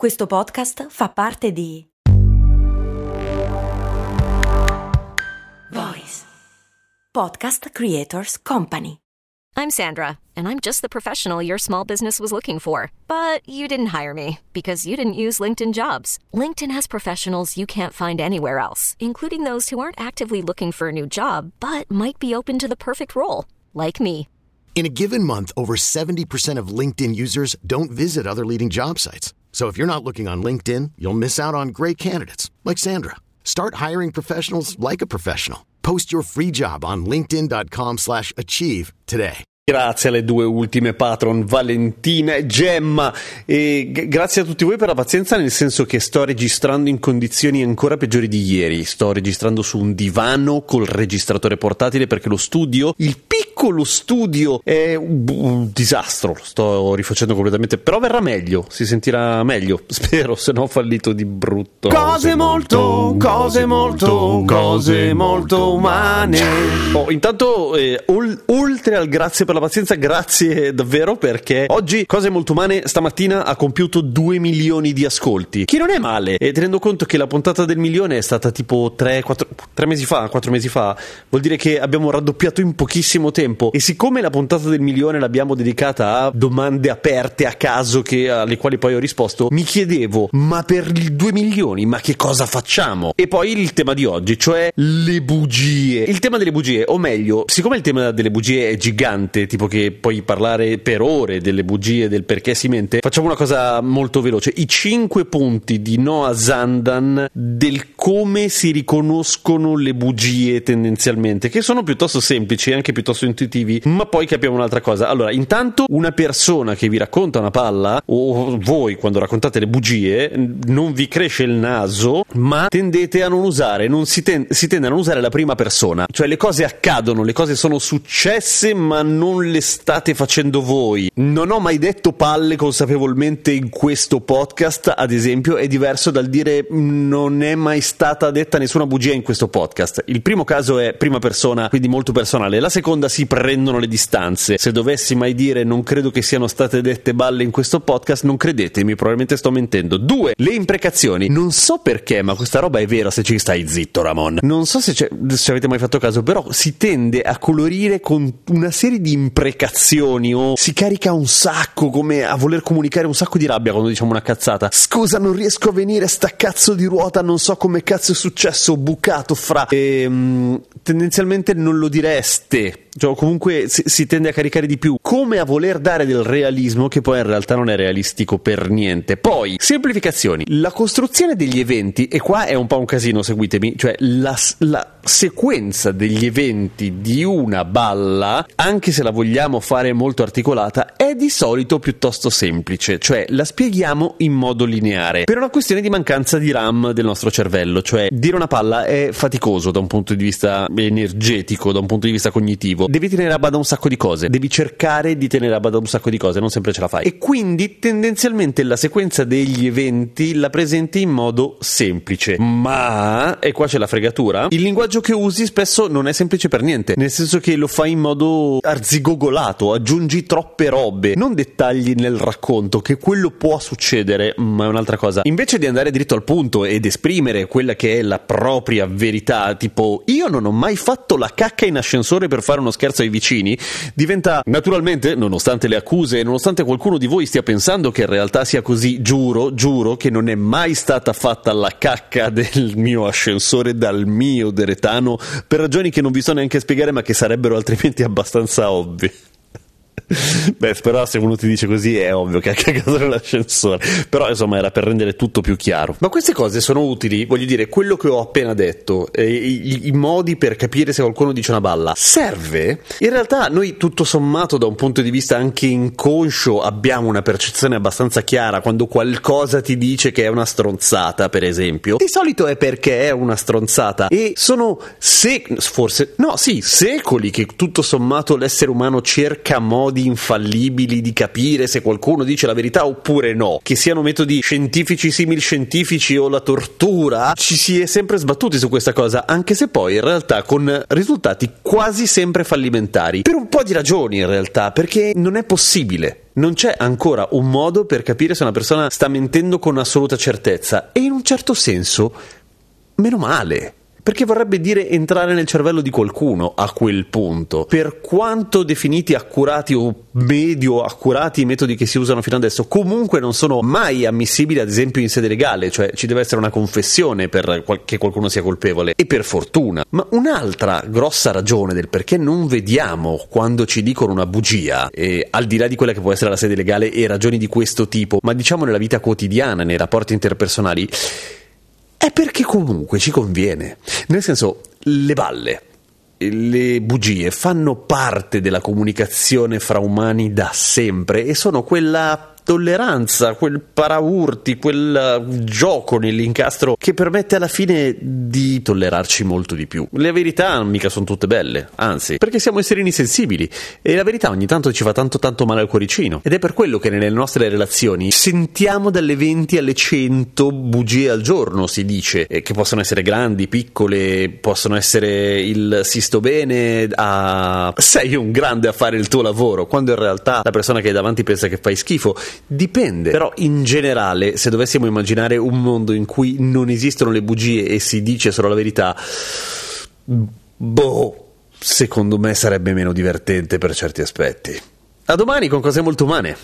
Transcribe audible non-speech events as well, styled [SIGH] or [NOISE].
Questo podcast fa parte di Voice Podcast Creators Company. I'm Sandra, and I'm just the professional your small business was looking for. But you didn't hire me because you didn't use LinkedIn jobs. LinkedIn has professionals you can't find anywhere else, including those who aren't actively looking for a new job but might be open to the perfect role, like me. In a given month, over 70% of LinkedIn users don't visit other leading job sites. So if you're not looking on LinkedIn, you'll miss out on great candidates like Sandra. Start hiring professionals like a professional. Post your free job on linkedin.com/achieve today. Grazie alle due ultime patron, Valentina e Gemma. E g- grazie a tutti voi per la pazienza, nel senso che sto registrando in condizioni ancora peggiori di ieri. Sto registrando su un divano col registratore portatile perché lo studio, il piccolo studio, è un, un disastro. Lo sto rifacendo completamente. Però verrà meglio, si sentirà meglio. [LAUGHS] Spero, se no ho fallito di brutto. Cose molto, cose molto, cose molto umane. Oh, intanto, eh, ol- oltre al grazie per la pazienza, grazie davvero perché oggi Cose Molto Umane stamattina ha compiuto 2 milioni di ascolti, che non è male, e tenendo conto che la puntata del milione è stata tipo 3, 4, 3 mesi fa, 4 mesi fa, vuol dire che abbiamo raddoppiato in pochissimo tempo e siccome la puntata del milione l'abbiamo dedicata a domande aperte a caso che, alle quali poi ho risposto, mi chiedevo, ma per il 2 milioni, ma che cosa facciamo? E poi il tema di oggi, cioè le bugie. Il tema delle bugie, o meglio, siccome il tema delle bugie è gigante, tipo che puoi parlare per ore delle bugie, del perché si mente, facciamo una cosa molto veloce. I 5 punti di Noah Zandan del come si riconoscono le bugie tendenzialmente, che sono piuttosto semplici e anche piuttosto intuitivi, ma poi capiamo un'altra cosa. Allora, intanto una persona che vi racconta una palla, o voi quando raccontate le bugie, non vi cresce il naso, ma tendete a non usare, non si, ten- si tende a non usare la prima persona, cioè le cose accadono, le cose sono successe, ma non le state facendo voi. Non ho mai detto palle consapevolmente in questo podcast, ad esempio, è diverso dal dire non è mai stata detta nessuna bugia in questo podcast. Il primo caso è prima persona, quindi molto personale. La seconda si prendono le distanze. Se dovessi mai dire non credo che siano state dette balle in questo podcast, non credetemi, probabilmente sto mentendo. Due, le imprecazioni. Non so perché, ma questa roba è vera se ci stai zitto, Ramon. Non so se, se avete mai fatto caso, però si tende a colorire con una serie di imprecazioni o si carica un sacco come a voler comunicare un sacco di rabbia quando diciamo una cazzata. Scusa, non riesco a venire, sta cazzo di ruota, non so come cazzo è successo, bucato fra. E, um, tendenzialmente non lo direste. Cioè, comunque si, si, tende a caricare di più, come a voler dare del realismo che poi in realtà non è realistico per niente. Poi, semplificazioni. La costruzione degli eventi, e qua è un po' un casino, seguitemi, cioè la, la sequenza degli eventi di una balla, anche se la vogliamo fare molto articolata, è di solito piuttosto semplice, cioè la spieghiamo in modo lineare, per una questione di mancanza di RAM del nostro cervello, cioè dire una palla è faticoso da un punto di vista energetico, da un punto di vista cognitivo, devi tenere a bada un sacco di cose, devi cercare di tenere a bada un sacco di cose, non sempre ce la fai. E quindi tendenzialmente la sequenza degli eventi la presenti in modo semplice, ma, e qua c'è la fregatura, il linguaggio che usi spesso non è semplice per niente, nel senso che lo fai in modo arzigogolato, aggiungi troppe robe, non dettagli nel racconto, che quello può succedere, ma è un'altra cosa. Invece di andare dritto al punto ed esprimere quella che è la propria verità, tipo io non ho mai fatto la cacca in ascensore per fare uno scherzo ai vicini, diventa naturalmente, nonostante le accuse e nonostante qualcuno di voi stia pensando che in realtà sia così, giuro, giuro che non è mai stata fatta la cacca del mio ascensore dal mio deretano per ragioni che non vi so neanche spiegare ma che sarebbero altrimenti abbastanza ovvie. Beh, però se uno ti dice così è ovvio che ha [LAUGHS] cagato nell'ascensore. Però insomma era per rendere tutto più chiaro. Ma queste cose sono utili, voglio dire, quello che ho appena detto, eh, i, i, modi per capire se qualcuno dice una balla, serve. In realtà noi tutto sommato da un punto di vista anche inconscio abbiamo una percezione abbastanza chiara quando qualcosa ti dice che è una stronzata, per esempio. Di solito è perché è una stronzata e sono se forse no, sì, secoli che tutto sommato l'essere umano cerca modi modi infallibili di capire se qualcuno dice la verità oppure no, che siano metodi scientifici simil scientifici o la tortura, ci si è sempre sbattuti su questa cosa, anche se poi in realtà con risultati quasi sempre fallimentari. Per un po' di ragioni in realtà, perché non è possibile. Non c'è ancora un modo per capire se una persona sta mentendo con assoluta certezza e in un certo senso, meno male. Perché vorrebbe dire entrare nel cervello di qualcuno a quel punto. Per quanto definiti accurati o medio accurati i metodi che si usano fino adesso, comunque non sono mai ammissibili, ad esempio, in sede legale, cioè ci deve essere una confessione per che qualcuno sia colpevole. E per fortuna. Ma un'altra grossa ragione del perché non vediamo quando ci dicono una bugia, e al di là di quella che può essere la sede legale e ragioni di questo tipo, ma diciamo nella vita quotidiana, nei rapporti interpersonali, è perché comunque ci conviene. Nel senso, le balle, le bugie fanno parte della comunicazione fra umani da sempre e sono quella tolleranza, quel paraurti, quel gioco nell'incastro che permette alla fine di tollerarci molto di più. Le verità mica sono tutte belle, anzi, perché siamo esseri insensibili e la verità ogni tanto ci fa tanto tanto male al cuoricino ed è per quello che nelle nostre relazioni sentiamo dalle 20 alle 100 bugie al giorno, si dice, che possono essere grandi, piccole, possono essere il si sto bene a sei un grande a fare il tuo lavoro, quando in realtà la persona che è davanti pensa che fai schifo Dipende, però in generale, se dovessimo immaginare un mondo in cui non esistono le bugie e si dice solo la verità, boh, secondo me sarebbe meno divertente per certi aspetti. A domani con cose molto umane.